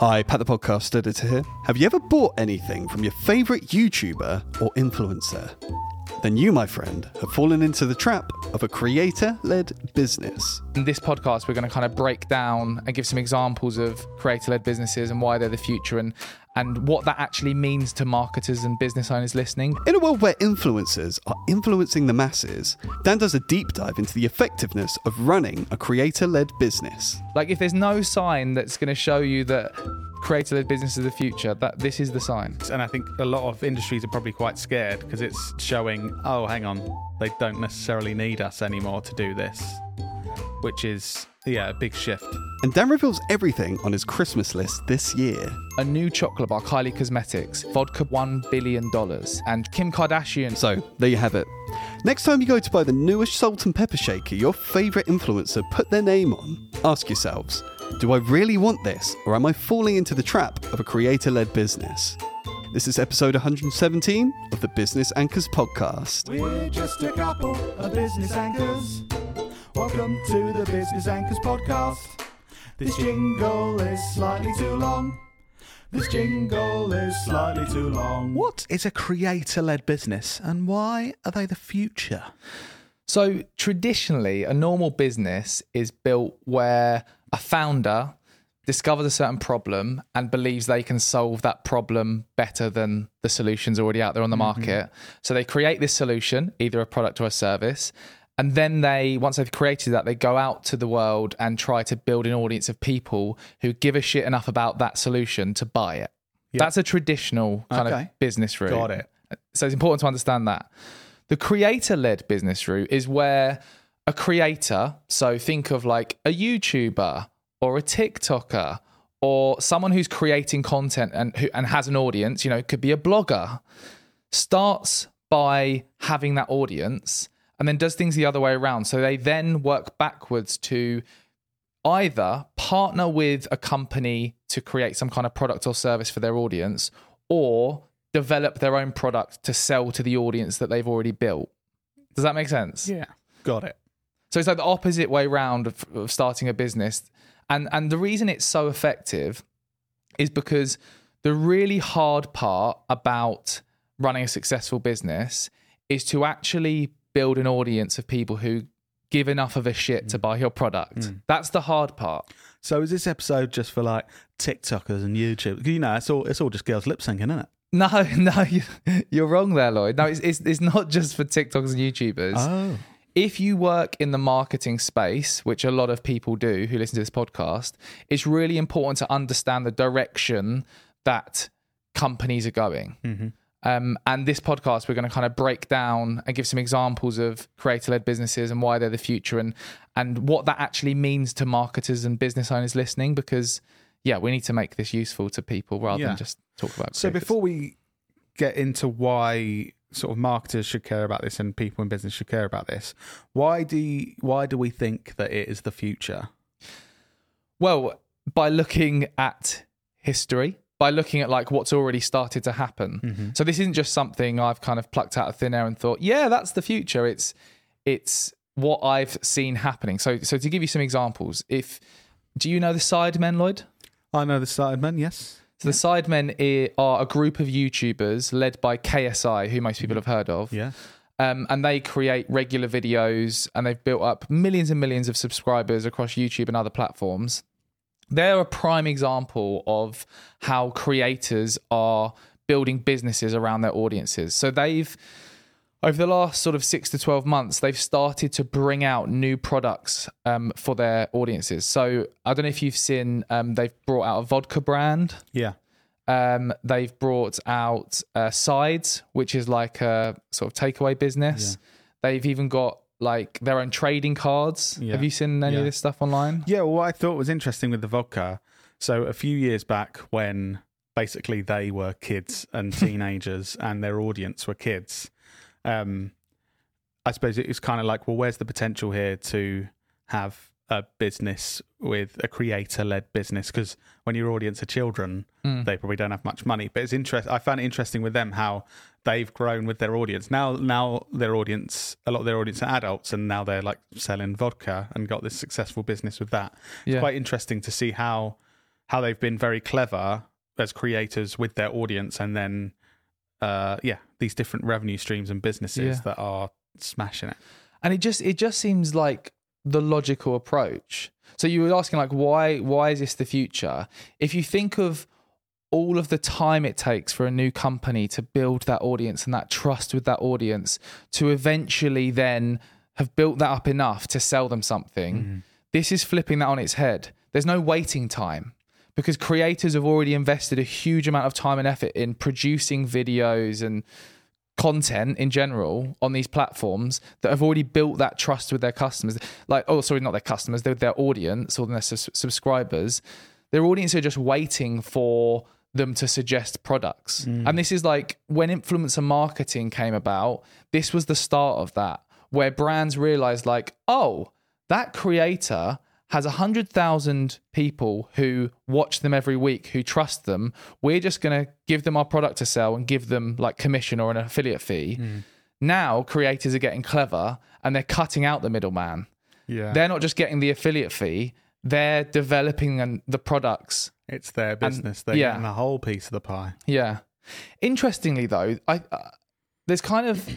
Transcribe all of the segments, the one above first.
Hi, Pat the Podcast Editor here. Have you ever bought anything from your favourite YouTuber or influencer? Then you, my friend, have fallen into the trap of a creator led business. In this podcast, we're going to kind of break down and give some examples of creator led businesses and why they're the future and, and what that actually means to marketers and business owners listening. In a world where influencers are influencing the masses, Dan does a deep dive into the effectiveness of running a creator led business. Like, if there's no sign that's going to show you that creator led business is the future, that this is the sign. And I think a lot of industries are probably quite scared because it's showing, oh, hang on, they don't necessarily need us anymore to do this, which is, yeah, a big shift. And Dan reveals everything on his Christmas list this year. A new chocolate bar, Kylie Cosmetics, vodka $1 billion, and Kim Kardashian. So, there you have it. Next time you go to buy the newest salt and pepper shaker your favourite influencer put their name on, ask yourselves do I really want this, or am I falling into the trap of a creator led business? This is episode 117 of the Business Anchors podcast. We're just a couple of business anchors. Welcome to the Business Anchors podcast. This jingle is slightly too long. This jingle is slightly too long. What is a creator led business and why are they the future? So, traditionally, a normal business is built where a founder discovers a certain problem and believes they can solve that problem better than the solutions already out there on the mm-hmm. market. So they create this solution, either a product or a service. And then they, once they've created that, they go out to the world and try to build an audience of people who give a shit enough about that solution to buy it. That's a traditional kind Okay. of business route. Got it. So it's important to understand that. The creator led business route is where a creator, so think of like a YouTuber or a TikToker or someone who's creating content and who and has an audience, you know, it could be a blogger, starts by having that audience and then does things the other way around. So they then work backwards to either partner with a company to create some kind of product or service for their audience or develop their own product to sell to the audience that they've already built. Does that make sense? Yeah. Got it. So it's like the opposite way round of, of starting a business. And and the reason it's so effective is because the really hard part about running a successful business is to actually build an audience of people who give enough of a shit to mm. buy your product. Mm. That's the hard part. So is this episode just for like TikTokers and YouTube? You know, it's all it's all just girls lip syncing, isn't it? No, no, you- you're wrong there, Lloyd. No, it's, it's, it's not just for TikTokers and YouTubers. Oh. if you work in the marketing space, which a lot of people do who listen to this podcast, it's really important to understand the direction that companies are going. Mm-hmm. Um, and this podcast, we're going to kind of break down and give some examples of creator-led businesses and why they're the future, and and what that actually means to marketers and business owners listening. Because yeah, we need to make this useful to people rather Yeah. than just talk about. So creators. before we get into why sort of marketers should care about this and people in business should care about this, why do you, why do we think that it is the future? Well, by looking at history, by looking at like what's already started to happen. So this isn't just something I've kind of plucked out of thin air and thought, yeah, that's the future. It's it's what I've seen happening. So so to give you some examples, if do you know the Sidemen, Lloyd? I know the Sidemen, yes. So the Sidemen are a group of YouTubers led by KSI, who most people have heard of. Yeah. Um, and they create regular videos and they've built up millions and millions of subscribers across YouTube and other platforms. They're a prime example of how creators are building businesses around their audiences. So they've, over the last sort of six to 12 months, they've started to bring out new products um, for their audiences. So I don't know if you've seen, um, they've brought out a vodka brand. Yeah. Um, they've brought out uh, Sides, which is like a sort of takeaway business. They've even got like their own trading cards. Yeah. Have you seen any Yeah. of this stuff online? Yeah, well, what I thought was interesting with the vodka. So a few years back, when basically they were kids and teenagers, and their audience were kids, um, I suppose it was kind of like, well, where's the potential here to have a business with a creator-led business? Because when your audience are children, they probably don't have much money. But it's interest. I found it interesting with them how they've grown with their audience. Now, now their audience, a lot of their audience are adults, and now they're like selling vodka and got this successful business with that. It's Yeah. quite interesting to see how how they've been very clever as creators with their audience, and then uh, yeah, these different revenue streams and businesses Yeah. that are smashing it. and it just it just seems like the logical approach. So you were asking like why why is this the future? If you think of all of the time it takes for a new company to build that audience and that trust with that audience to eventually then have built that up enough to sell them something mm-hmm. this is flipping that on its head. There's no waiting time because creators have already invested a huge amount of time and effort in producing videos and content in general on these platforms that have already built that trust with their customers. Like oh sorry not their customers their, their audience or their sus- subscribers. Their audience are just waiting for them to suggest products. Mm. And this is like when influencer marketing came about this was the start of that where brands realized like oh that creator has 100,000 people who watch them every week, who trust them. We're just going to give them our product to sell and give them like commission or an affiliate fee. Now, creators are getting clever and they're cutting out the middleman. Yeah, They're not just getting the affiliate fee, they're developing an, the products. it's their business. They're yeah. getting the whole piece of the pie. Yeah. Interestingly, though, I uh, there's kind of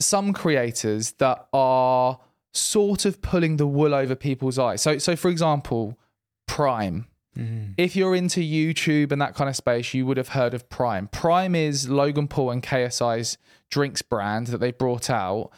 some creators that are sort of pulling the wool over people's eyes. So, so for example, Prime. Mm. If you're into YouTube and that kind of space, you would have heard of Prime. Prime is Logan Paul and KSI's drinks brand that they brought out.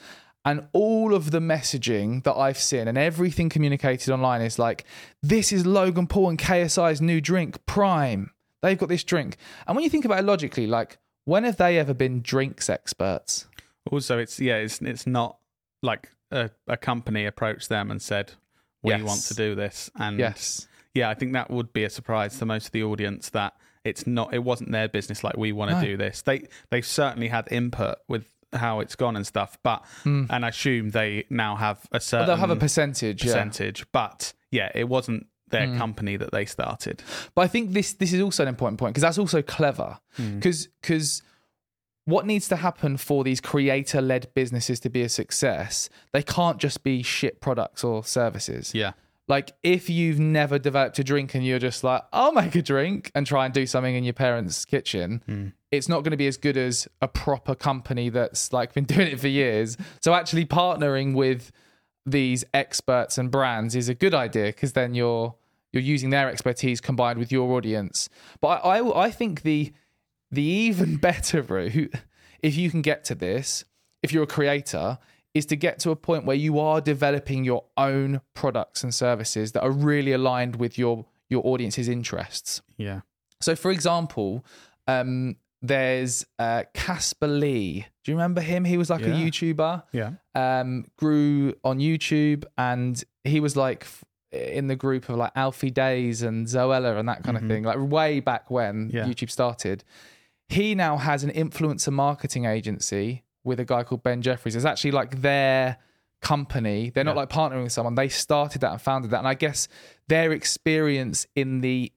And all of the messaging that I've seen and everything communicated online is like, this is Logan Paul and KSI's new drink, Prime. They've got this drink. And when you think about it logically, like, when have they ever been drinks experts? Also, it's yeah, it's it's not like a, a company approached them and said, "We Yes. want to do this." And Yes. yeah, I think that would be a surprise to most of the audience that it's not, it wasn't their business. Like we want to No. do this. They they've certainly had input with how it's gone and stuff, but and I assume they now have a certain Hmm. they'll have a percentage. Yeah. percentage. But yeah, it wasn't their Hmm. company that they started. But I think this this is also an important point because that's also clever. Because because what needs to happen for these creator led businesses to be a success? They can't just be shit products or services. Yeah, Like if you've never developed a drink and you're just like, I'll make a drink and try and do something in your parents' kitchen, hmm. it's not going to be as good as a proper company that's like been doing it for years. So actually partnering with these experts and brands is a good idea because then you're you're using their expertise combined with your audience. But I I, I think the the even better route, if you can get to this, if you're a creator, is to get to a point where you are developing your own products and services that are really aligned with your your audience's interests. yeah, So, for example, um, there's uh, Casper Lee. Do you remember him? He was like a YouTuber yeah. um, grew on YouTube, and he was like in the group of like Alfie Deyes and Zoella and that kind of thing, like way back when Yeah. YouTube started. He now has an influencer marketing agency with a guy called Ben Jeffries. It's actually like their company. They're not like partnering with someone. They started that and founded that. And I guess their experience in the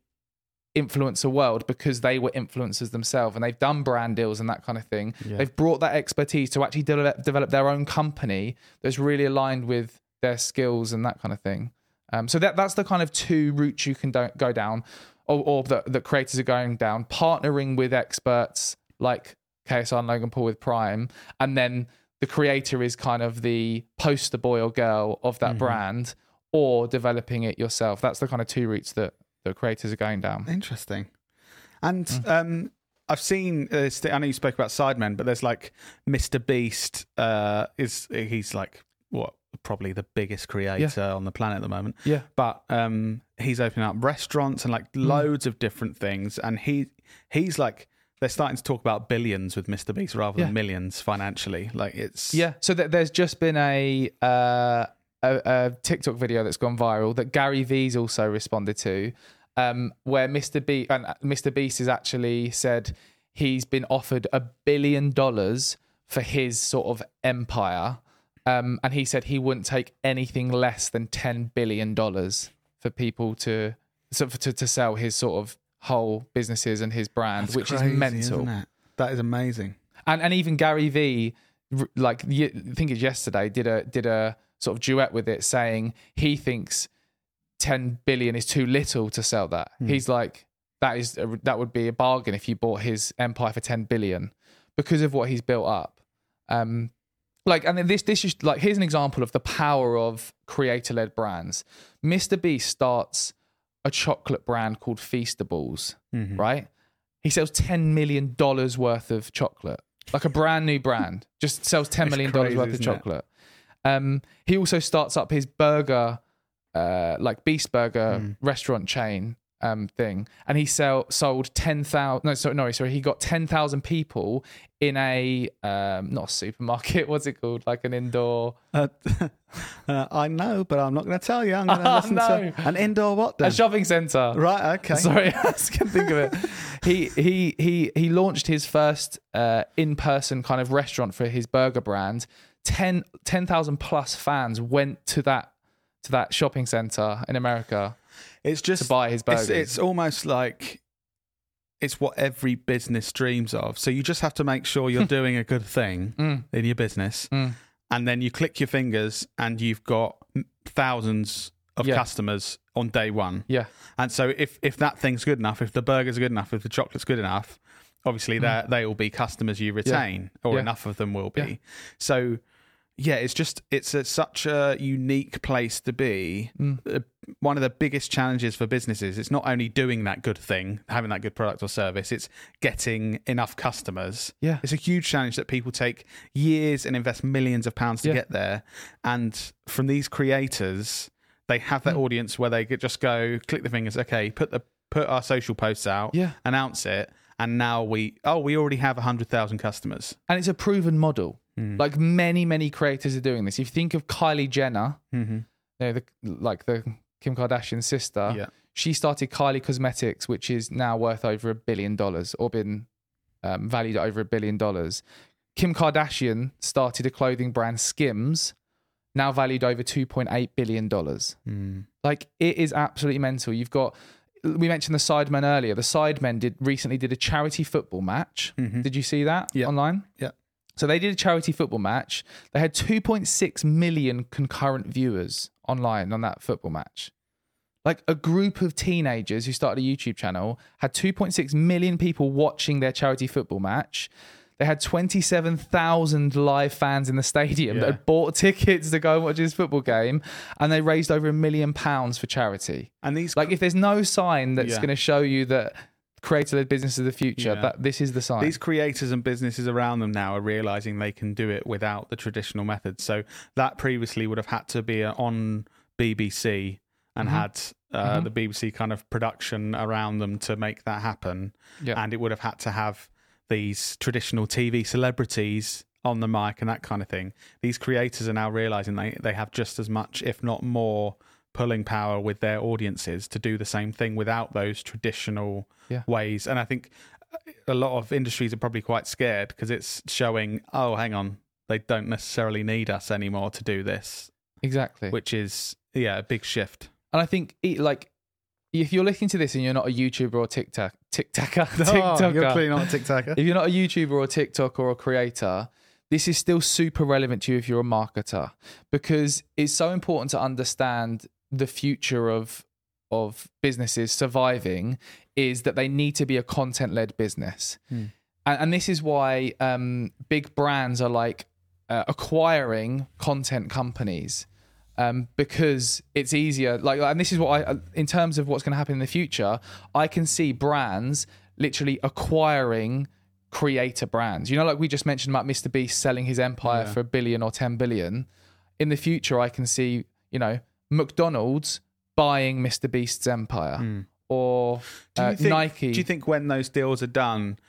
influencer world because they were influencers themselves and they've done brand deals and that kind of thing. Yeah. They've brought that expertise to actually develop, develop their own company that's really aligned with their skills and that kind of thing. Um, so that that's the kind of two routes you can do- go down, or, or that that creators are going down, partnering with experts like KSI and Logan Paul with Prime, and then the creator is kind of the poster boy or girl of that brand, or developing it yourself. That's the kind of two routes that the creators are going down. Interesting. And Mm. um, I've seen. Uh, st- I know you spoke about Sidemen, but there's like Mr. Beast. Uh, is he's like what? Probably the biggest creator on the planet at the moment. Yeah. But um, he's opening up restaurants and like Mm. loads of different things, and he he's like they're starting to talk about billions with Mr. Beast rather Yeah. than millions financially. Like it's Yeah. So th- there's just been a, uh, a a TikTok video that's gone viral that Gary V's also responded to, um, where Mr. B and uh, Mr. Beast has actually said he's been offered a billion dollars for his sort of empire, um, and he said he wouldn't take anything less than ten billion dollars for people to so for, to to sell his sort of whole businesses and his brand, That's which crazy, is mental? That is amazing. and and even Gary V, r- like I think it's yesterday, did a did a sort of duet with it, saying he thinks 10 billion is too little to sell that. Hmm. He's like, that is a, that would be a bargain if you bought his empire for 10 billion because of what he's built up. Um, like, and this this is like here's an example of the power of creator led brands. Mr. Beast starts a chocolate brand called Feastables, Mhm. right? He sells ten million dollars worth of chocolate, like a brand new brand, just sells 10 million dollars worth of chocolate. Um, he also starts up his burger, uh, like Beast Burger Mm. restaurant chain um thing, and he sell sold ten thousand. No, sorry, no, sorry, he got ten thousand people in a um not a supermarket. What's it called? Like an indoor. Uh, uh, I know, but I'm not going to tell you. I'm going to Oh, listen no. to an indoor what A shopping center. right, okay. Sorry, I just can't think of it. He he he he launched his first uh, in-person kind of restaurant for his burger brand. 10 10,000 plus fans went to that to that shopping center in America It's just to buy his burgers. It's, it's almost like it's what every business dreams of. So you just have to make sure you're doing a good thing Mm, in your business, mm. and then you click your fingers, and you've got thousands of Yeah. customers on day one. Yeah. And so if if that thing's good enough, if the burgers are good enough, if the chocolate's good enough, obviously they they will be customers you retain, or Mm. Yeah. enough of them will be. Yeah. So yeah, it's just it's a, such a unique place to be. Mm. Uh, One of the biggest challenges for businesses it's not only doing that good thing, having that good product or service, it's getting enough customers. Yeah. It's a huge challenge that people take years and invest millions of pounds to Yeah. get there. And from these creators, they have that Mm. audience where they could just go click the fingers, okay, put the put our social posts out, Yeah. announce it, and now we oh we already have hundred thousand customers. And it's a proven model. Mm. Like many many creators are doing this. If you think of Kylie Jenner, Mm-hmm. you know, the, like the Kim Kardashian sister, Yeah. she started Kylie Cosmetics, which is now worth over a billion dollars or been um, valued at over a billion dollars. Kim Kardashian started a clothing brand, Skims, now valued over $2.8 billion. Mm. Like it is absolutely mental. You've got, we mentioned the Sidemen earlier. The Sidemen did recently did a charity football match. Mhm. Did you see that Yeah. online? Yeah. So they did a charity football match. They had 2.6 million concurrent viewers online on that football match. Like a group of teenagers who started a YouTube channel had 2.6 million people watching their charity football match. They had 27,000 live fans in the stadium that Yeah. had bought tickets to go and watch this football game, and they raised over a million pounds for charity. And these Like, if there's no sign that's Yeah. going to show you that creator-led business of the future, Yeah. that this is the sign. These creators and businesses around them now are realizing they can do it without the traditional methods. So that previously would have had to be on BBC and Mhm. had uh, Mhm. the BBC kind of production around them to make that happen. Yeah. And it would have had to have these traditional TV celebrities on the mic and that kind of thing. These creators are now realizing they, they have just as much, if not more, pulling power with their audiences to do the same thing without those traditional Yeah. ways. And I think uh, a lot of industries are probably quite scared because it's showing, oh, hang on, they don't necessarily need us anymore to do this, exactly. which is, yeah, a big shift. And I think, like, if you're listening to this and you're not a YouTuber or TikTok, TikToker, Oh, you're TikToker, clearly not a TikToker. if you're not a YouTuber or a TikTok or a creator, this is still super relevant to you if you're a marketer because it's so important to understand the future of of businesses surviving is that they need to be a content led business. Hmm. And, and this is why um, big brands are like uh, acquiring content companies um, because it's easier. Like, and this is what I, in terms of what's going to happen in the future, I can see brands literally acquiring creator brands. You know, like we just mentioned about Mr. Beast selling his empire Yeah. for a billion or 10 billion. In the future, I can see, you know, McDonald's buying Mr. Beast's empire Hmm. or Do you uh, think, Nike. Do you think when those deals are done,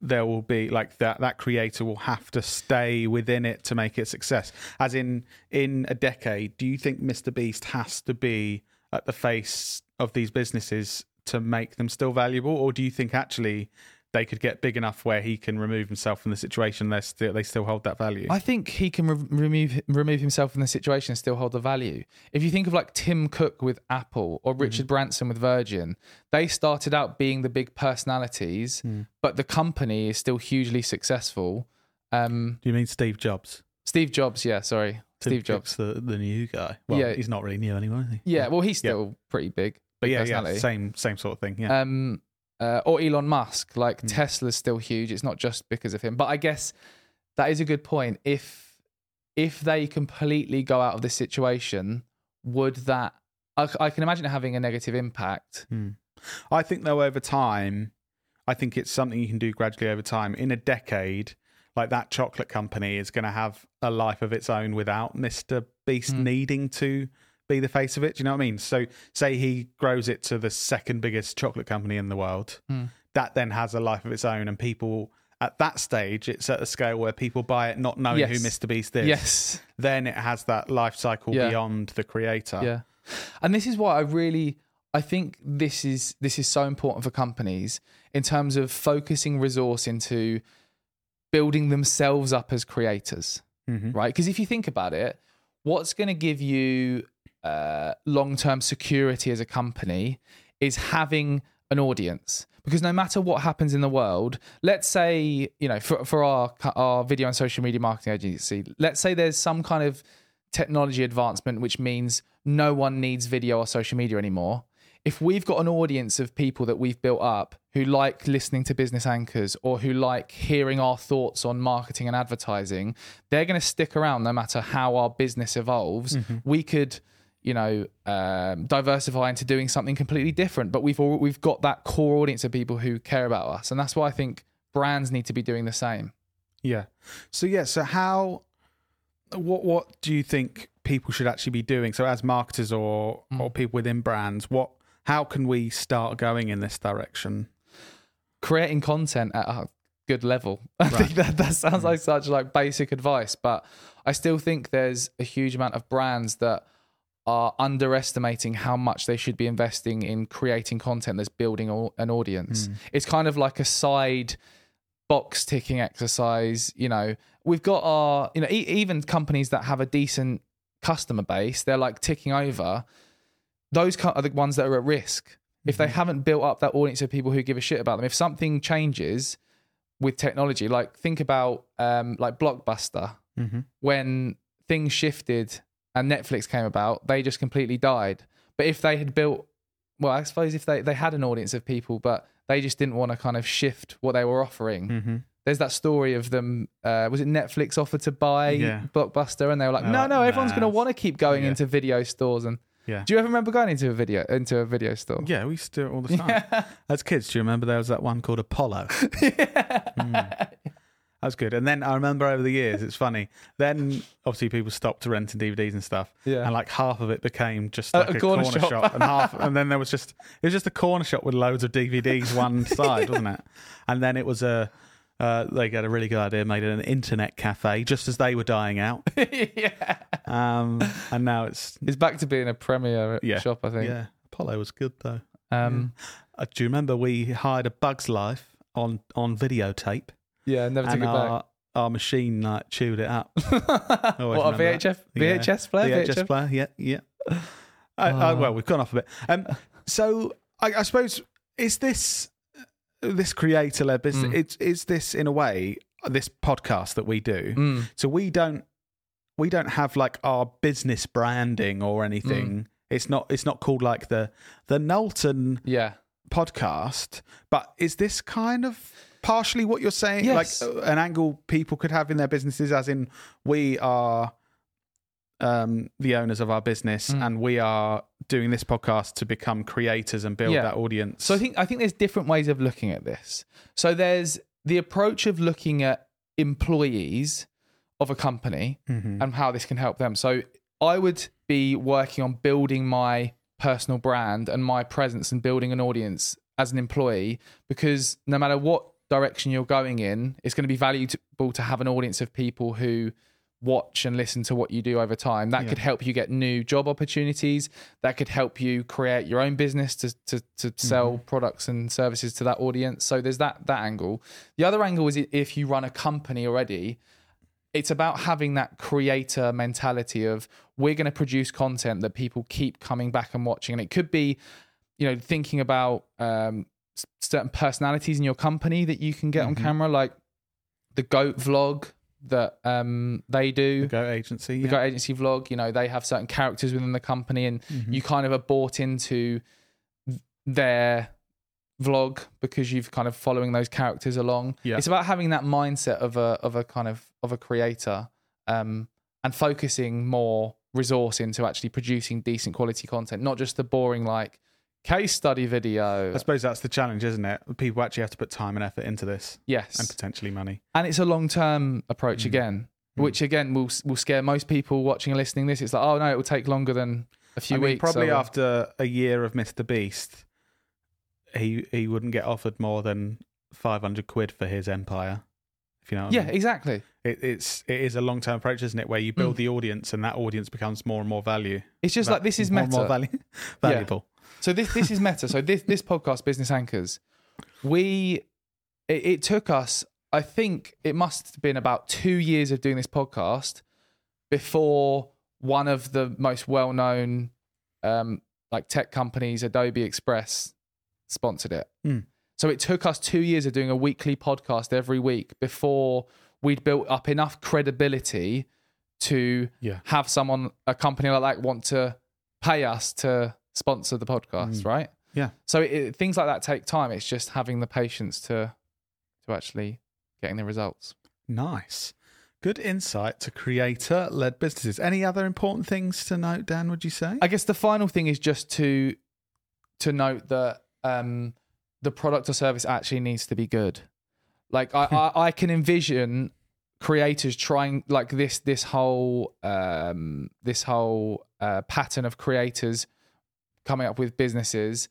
there will be like that that creator will have to stay within it to make it a success? As in, in a decade, do you think Mr. Beast has to be at the face of these businesses to make them still valuable, or do you think actually they could get big enough where he can remove himself from the situation? They still they still hold that value. I think he can re- remove remove himself from the situation and still hold the value. If you think of like Tim Cook with Apple or Richard Branson with Virgin, they started out being the big personalities, but the company is still hugely successful. Um, do you mean Steve Jobs? Steve Jobs, yeah, sorry, Tim Steve Jobs. Cook's the, the new guy. Well, Yeah. he's not really new anymore, is he? Yeah, well, he's still pretty big. but yeah, yeah, same same sort of thing. Yeah, Um, uh, or Elon Musk. Like Mm. Tesla's still huge. It's not just because of him. But I guess that is a good point. If if they completely go out of this situation, would that? I, I can imagine it having a negative impact. Hmm. I think though over time, I think it's something you can do gradually over time. In a decade, like that chocolate company is going to have a life of its own without Mr. Beast Hmm. needing to be the face of it. Do you know what I mean? So, say he grows it to the second biggest chocolate company in the world, Hmm. that then has a life of its own, and people. At that stage, it's at a scale where people buy it not knowing who Mr. Beast is. Yes. Then it has that life cycle Yeah. beyond the creator. Yeah. And this is why I really I think this is this is so important for companies in terms of focusing resource into building themselves up as creators, Mhm. right? Because if you think about it, what's going to give you uh, long-term security as a company is having an audience. Because no matter what happens in the world, let's say you know for for our our video and social media marketing agency, let's say there's some kind of technology advancement which means no one needs video or social media anymore. If we've got an audience of people that we've built up who like listening to business anchors or who like hearing our thoughts on marketing and advertising, they're going to stick around no matter how our business evolves. We could, you know, um, diversify into doing something completely different, but we've al- we've got that core audience of people who care about us, and that's why I think brands need to be doing the same. Yeah. So yeah. So how? What What do you think people should actually be doing? So as marketers or Mm. or people within brands, what? How can we start going in this direction? creating content at a good level. I think that, that sounds like such like basic advice, but I still think there's a huge amount of brands that are underestimating how much they should be investing in creating content that's building an audience. It's kind of like a side box ticking exercise. You know, we've got our, you know, e- even companies that have a decent customer base, they're like ticking over. Those are the ones that are at risk. If they haven't built up that audience of people who give a shit about them, if something changes with technology, like think about um, like Blockbuster, Mhm. when things shifted and Netflix came about, they just completely died. But if they had built, well, I suppose if they, they had an audience of people, but they just didn't want to kind of shift what they were offering. Mm-hmm. There's that story of them. Uh, was it Netflix offered to buy Yeah. Blockbuster, and they were like, They're "No, like, no, everyone's nah, going to want to keep going yeah. into video stores." And Yeah. do you ever remember going into a video into a video store? Yeah, we used to do it all the time. As kids, do you remember there was that one called Apollo? Mm. That was good. And then I remember over the years, it's funny. Then obviously people stopped renting DVDs and stuff, Yeah. and like half of it became just A- like a a, corner corner, shop. shop. and half, and then there was just it was just a corner shop with loads of DVDs one side, wasn't it? And then it was a. Uh, they got a really good idea, made it an internet cafe just as they were dying out. yeah. Um, and now it's It's back to being a premier Yeah. shop, I think. yeah. Apollo was good though. Um, Uh, do you remember we hired a Bug's Life on on videotape, yeah, never took and it our our machine like chewed it up. back. what a VHF, Yeah. VHS player? VHS player, yeah, yeah. I, I, Oh. well, we've gone off a bit. Um, so I, I suppose is this this creator led business? Mm. It's is this in a way this podcast that we do? Mm. So we don't we don't have like our business branding or anything. Mm. It's not it's not called like the the Knowlton Yeah. podcast. But is this kind of partially what you're saying? Yes. Like uh, an angle people could have in their businesses, as in we are um, the owners of our business Mm. and we are doing this podcast to become creators and build Yeah. that audience. So I think I think there's different ways of looking at this. So there's the approach of looking at employees of a company Mhm. and how this can help them. So I would be working on building my personal brand and my presence and building an audience as an employee because no matter what direction you're going in, it's going to be valuable to have an audience of people who watch and listen to what you do over time. That Yeah. could help you get new job opportunities. That could help you create your own business to to, to sell products and services to that audience. So there's that that angle. The other angle is if you run a company already, it's about having that creator mentality of we're going to produce content that people keep coming back and watching and it could be you know thinking about um, certain personalities in your company that you can get on camera like the goat vlog that um, they do. The Go Agency. the yeah. Go Agency vlog, you know, they have certain characters within the company, and you kind of are bought into their vlog because you've kind of following those characters along. Yeah. It's about having that mindset of a of a kind of of a creator, um, and focusing more resource into actually producing decent quality content, not just the boring like case study video. I suppose that's the challenge, isn't it? People actually have to put time and effort into this yes, and potentially money. and it's a long term approach Mm. again, Mm. which again will will scare most people watching and listening. This it's like, oh no, it will take longer than a few I mean, weeks. probably so- after a year of Mr. Beast, he he wouldn't get offered more than five hundred quid for his empire. If you know, what I Yeah, mean. exactly. it, it's it is a long term approach, isn't it? Where you build Mm. the audience, and that audience becomes more and more value. It's just va- like this is more meta. more value, valuable. So this this is meta. So this this podcast, Business Anchors, we it, it took us. I think it must have been about two years of doing this podcast before one of the most well known um, like tech companies, Adobe Express, sponsored it. Hmm. So it took us two years of doing a weekly podcast every week before we'd built up enough credibility to Yeah. have someone, a company like that, want to pay us to sponsor the podcast, Mm. right? Yeah. So it, things like that take time. It's just having the patience to to actually getting the results. Nice. Good insight to creator led businesses. Any other important things to note, Dan, would you say? I guess the final thing is just to to note that um, the product or service actually needs to be good. Like I, I, I can envision creators trying like this this whole um, this whole uh, pattern of creators coming up with businesses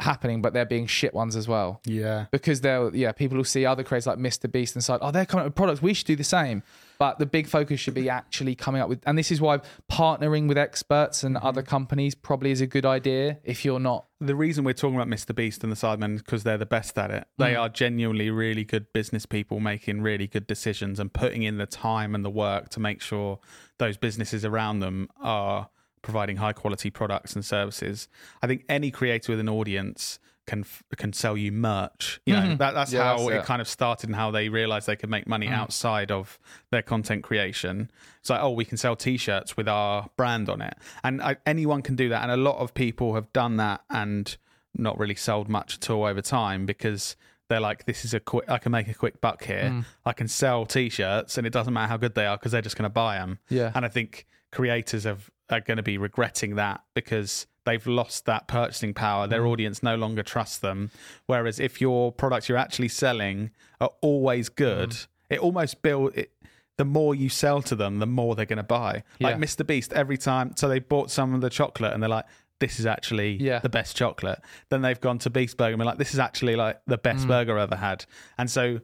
happening, but they're being shit ones as well. yeah. because they're yeah people will see other creators like Mr Beast and decide oh they're coming up with products we should do the same but the big focus should be actually coming up with and this is why partnering with experts and other companies probably is a good idea if you're not The reason we're talking about Mr. Beast and the Sidemen is because they're the best at it. They Mm. are genuinely really good business people making really good decisions and putting in the time and the work to make sure those businesses around them are providing high quality products and services. I think any creator with an audience can can sell you merch. You know, Mhm. that, that's Yeah, how that's it it. kind of started and how they realized they could make money Mm. outside of their content creation. It's like, oh, we can sell t-shirts with our brand on it. And I, anyone can do that. And a lot of people have done that and not really sold much at all over time because they're like, this is a quick, I can make a quick buck here. Mm. I can sell t-shirts and it doesn't matter how good they are because they're just going to buy them. yeah And I think creators have, are going to be regretting that because they've lost that purchasing power. Mm. Their audience no longer trusts them. Whereas if your products you're actually selling are always good, Mm. it almost build it. The more you sell to them, the more they're going to buy. Like Yeah. Mr. Beast, every time. So they bought some of the chocolate and they're like, this is actually Yeah. the best chocolate. Then they've gone to Beast Burger and been like, this is actually like the best Mm. burger I've ever had. And so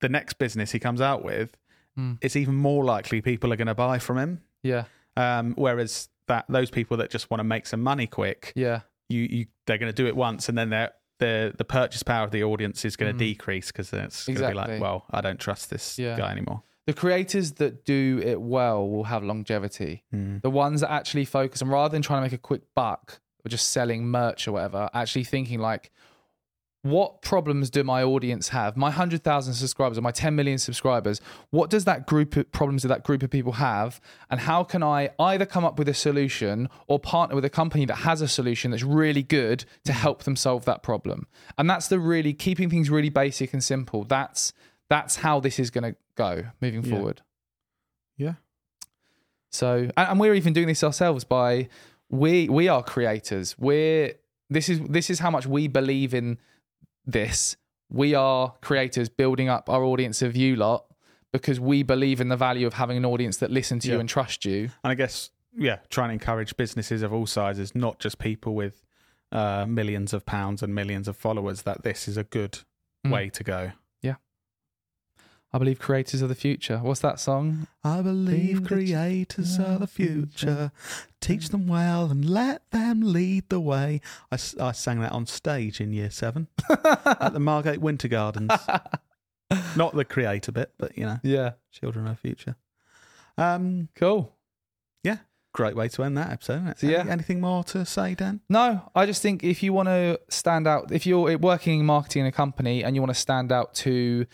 the next business he comes out with, Mm. it's even more likely people are going to buy from him. yeah Um, whereas that those people that just want to make some money quick, yeah you, you they're going to do it once, and then they're the the purchase power of the audience is going to Mhm. decrease because it's going to be like, well, I don't trust this Yeah. guy anymore. the creators that do it well will have longevity Mm. the ones that actually focus and rather than trying to make a quick buck or just selling merch or whatever actually thinking like what problems do my audience have my 100000 subscribers or my 10 million subscribers what does that group of problems do that group of people have and how can i either come up with a solution or partner with a company that has a solution that's really good to mm. help them solve that problem and that's the really keeping things really basic and simple that's that's how this is going to go moving Yeah. forward Yeah. so, and, and we're even doing this ourselves by we we are creators. We're this is this is how much we believe in this. We are creators building up our audience of you lot because we believe in the value of having an audience that listen to you and trust you. And I guess yeah, trying to encourage businesses of all sizes, not just people with uh, millions of pounds and millions of followers, that this is a good Mm. way to go. I believe creators of the future. What's that song? I believe creators are are the future. Teach them well and let them lead the way. I, I sang that on stage in year seven at the Margate Winter Gardens. Not the creator bit, but you know, Yeah, children are future. Um, cool. Yeah. Great way to end that episode. So, yeah. anything more to say, Dan? No, I just think if you want to stand out, if you're working in marketing in a company and you want to stand out to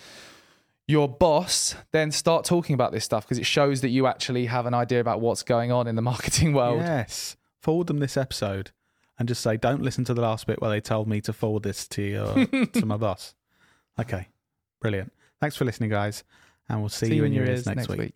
your boss, then start talking about this stuff because it shows that you actually have an idea about what's going on in the marketing world. Yes. Forward them this episode and just say, don't listen to the last bit where they told me to forward this to your, to my boss. Okay. Brilliant. Thanks for listening, guys. And we'll see, See you in your ears next, week. week.